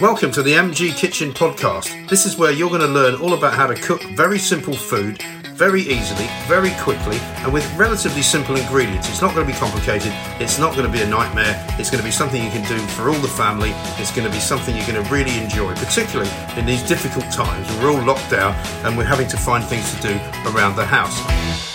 Welcome to the MG Kitchen Podcast. This is where you're going to learn all about how to cook very simple food very easily, very quickly, and with relatively simple ingredients. It's not going to be complicated, it's not going to be a nightmare, it's going to be something you can do for all the family, it's going to be something you're going to really enjoy, particularly in these difficult times. We're all locked down and we're having to find things to do around the house.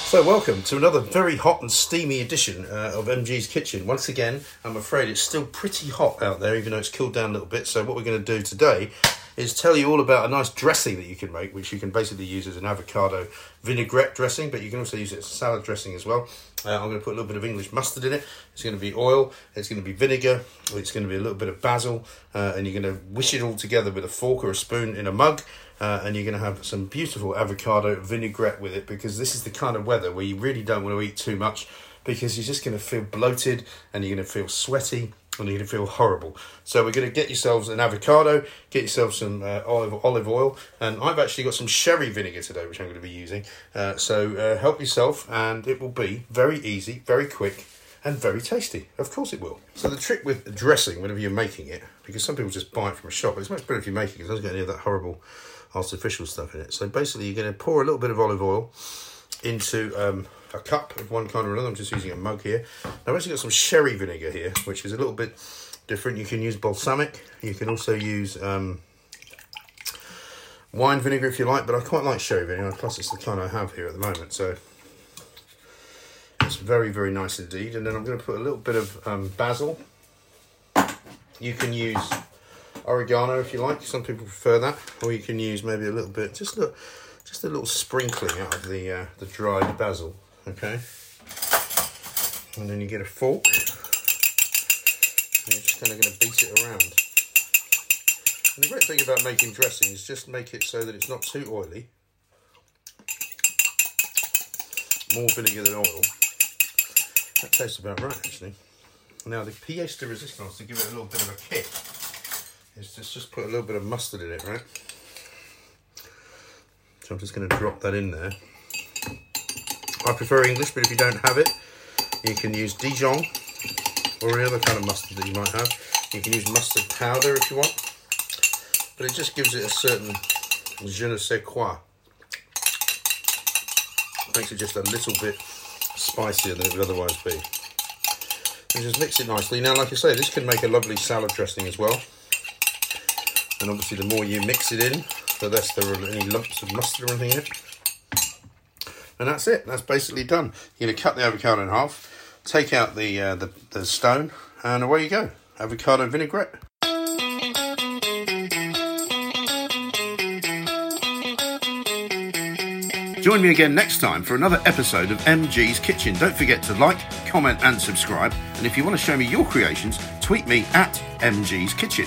So, welcome to another very hot and steamy edition uh, of MG's Kitchen. Once again, I'm afraid it's still pretty hot out there, even though it's cooled down a little bit. So, what we're going to do today is tell you all about a nice dressing that you can make, which you can basically use as an avocado vinaigrette dressing, but you can also use it as salad dressing as well. Uh, I'm going to put a little bit of English mustard in it. It's going to be oil, it's going to be vinegar, it's going to be a little bit of basil, uh, and you're going to wish it all together with a fork or a spoon in a mug. Uh, and you're going to have some beautiful avocado vinaigrette with it because this is the kind of weather where you really don't want to eat too much because you're just going to feel bloated and you're going to feel sweaty and you're going to feel horrible. So we're going to get yourselves an avocado, get yourself some uh, olive olive oil, and I've actually got some sherry vinegar today, which I'm going to be using. Uh, so uh, help yourself, and it will be very easy, very quick, and very tasty. Of course it will. So the trick with dressing, whenever you're making it, because some people just buy it from a shop, it's much better if you're making it. It doesn't get any of that horrible artificial stuff in it. So basically, you're going to pour a little bit of olive oil into um, a cup of one kind or another. I'm just using a mug here. I've actually got some sherry vinegar here, which is a little bit different. You can use balsamic. You can also use um, wine vinegar if you like, but I quite like sherry vinegar. Plus, it's the kind I have here at the moment, so it's very, very nice indeed. And then I'm going to put a little bit of um, basil. You can use oregano if you like. Some people prefer that, or you can use maybe a little bit, just look, just a little sprinkling out of the uh, the dried basil okay? And then you get a fork, and you're just kind of going to beat it around. And the great thing about making dressing is just make it so that it's not too oily. More vinegar than oil. That tastes about right, actually. Now, the pièce de resistance, to give it a little bit of a kick, is just, just put a little bit of mustard in it, right? So I'm just going to drop that in there. I prefer English, but if you don't have it, you can use Dijon or any other kind of mustard that you might have. You can use mustard powder if you want, but it just gives it a certain je ne sais quoi. Makes it just a little bit spicier than it would otherwise be. And just mix it nicely. Now, like I say, this can make a lovely salad dressing as well. And obviously, the more you mix it in, the less there are any lumps of mustard or anything in it and that's it. That's basically done. You're going to cut the avocado in half, take out the, uh, the, the stone, and away you go. Avocado vinaigrette. Join me again next time for another episode of MG's Kitchen. Don't forget to like, comment, and subscribe. And if you want to show me your creations, tweet me at MG's Kitchen.